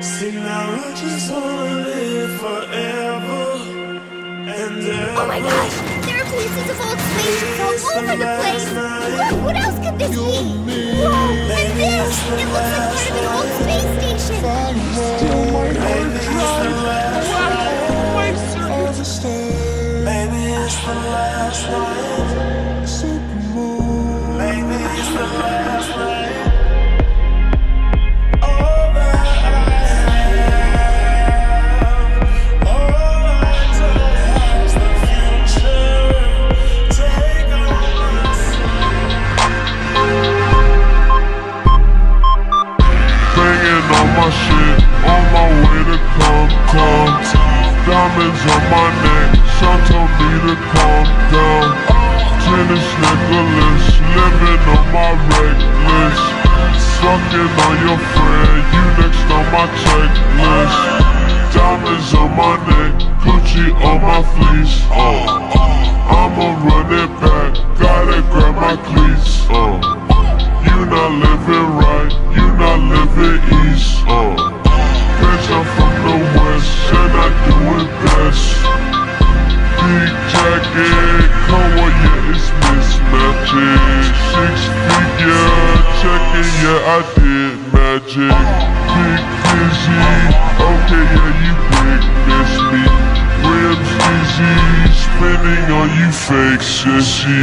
See now I just wanna live forever. Oh my gosh! There are pieces of old all over the place! What else could this be? Whoa, and this! It looks like part of an old space station! Cheating on you fake sissies.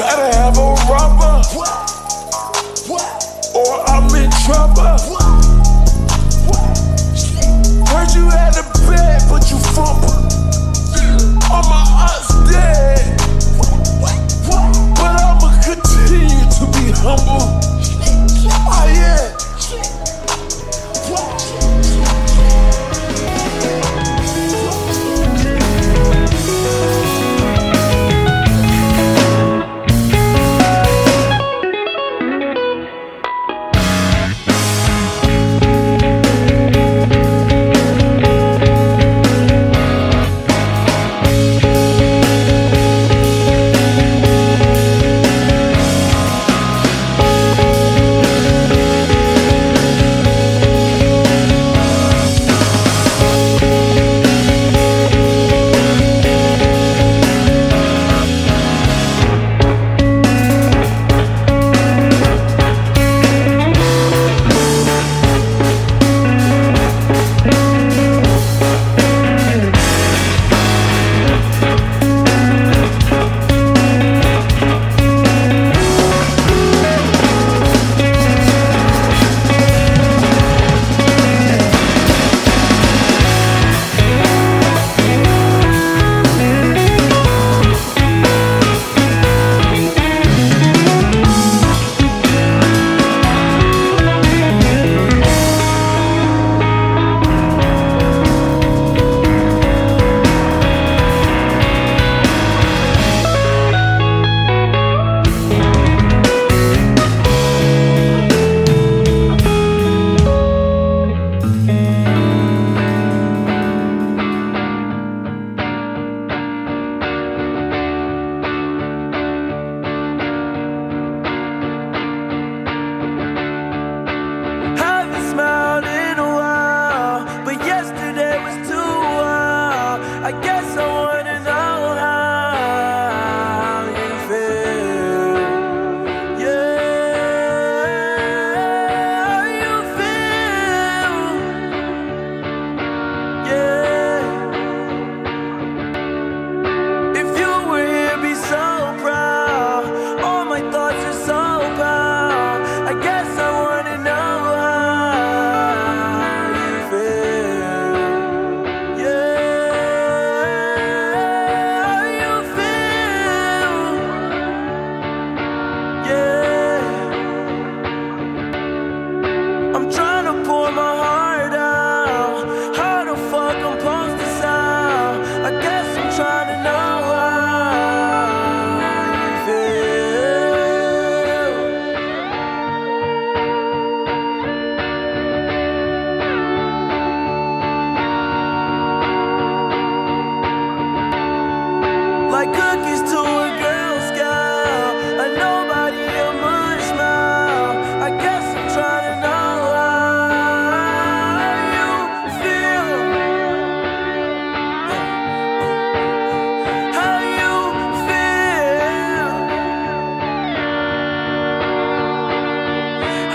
Gotta have a rubber.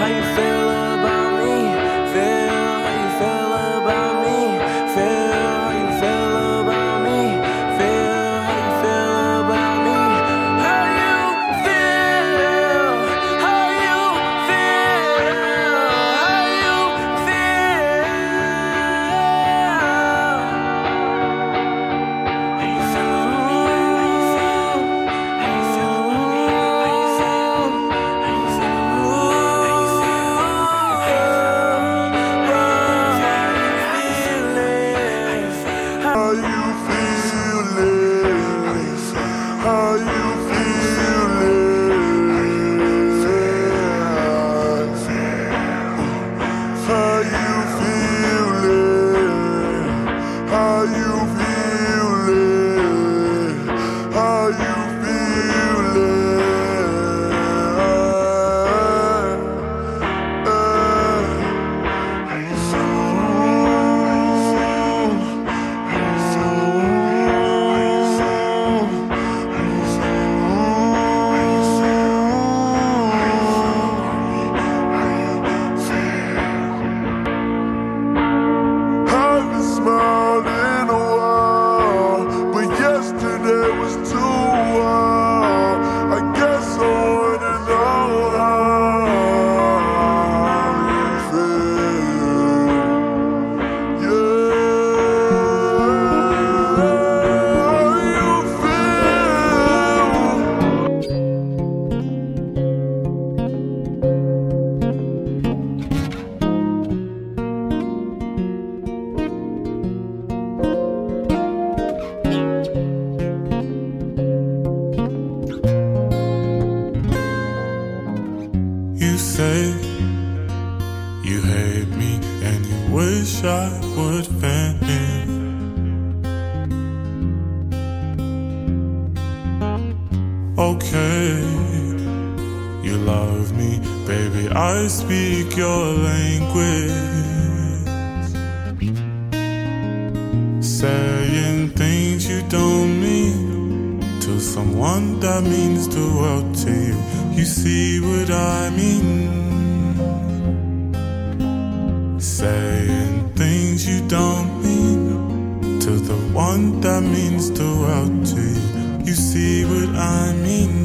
how you feel. say you hate me and you wish I would vanish. Okay, you love me, baby. I speak your language, saying things you don't mean to someone that means the world to you you see what I mean? Saying things you don't mean to the one that means the world to you. You see what I mean?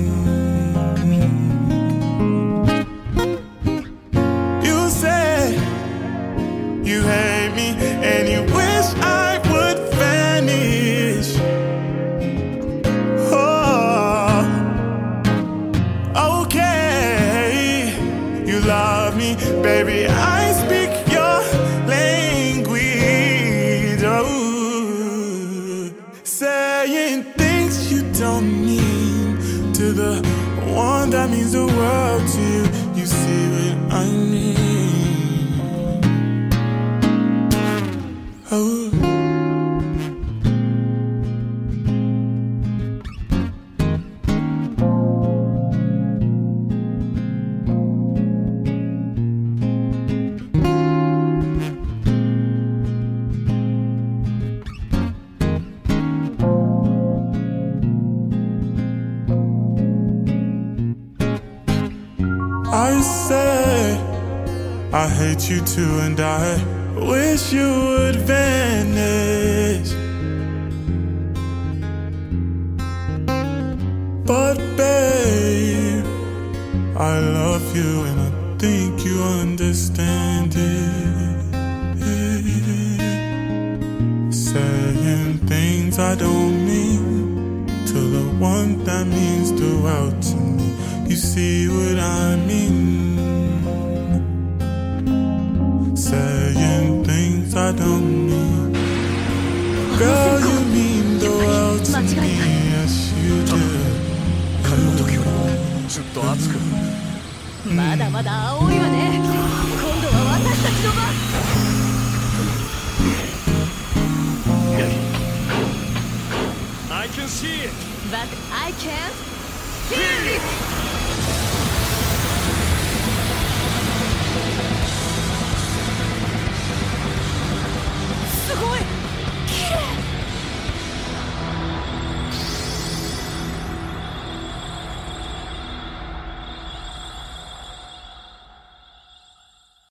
Don't to the one that means the world to you. You see what I mean? You too, and I wish you would vanish. But babe, I love you, and I think you understand it. Saying things I don't mean to the one that means the world to me. You see what I mean? と熱くまだまだ青いわね今度は私たちの番 I can see it But I can't feel it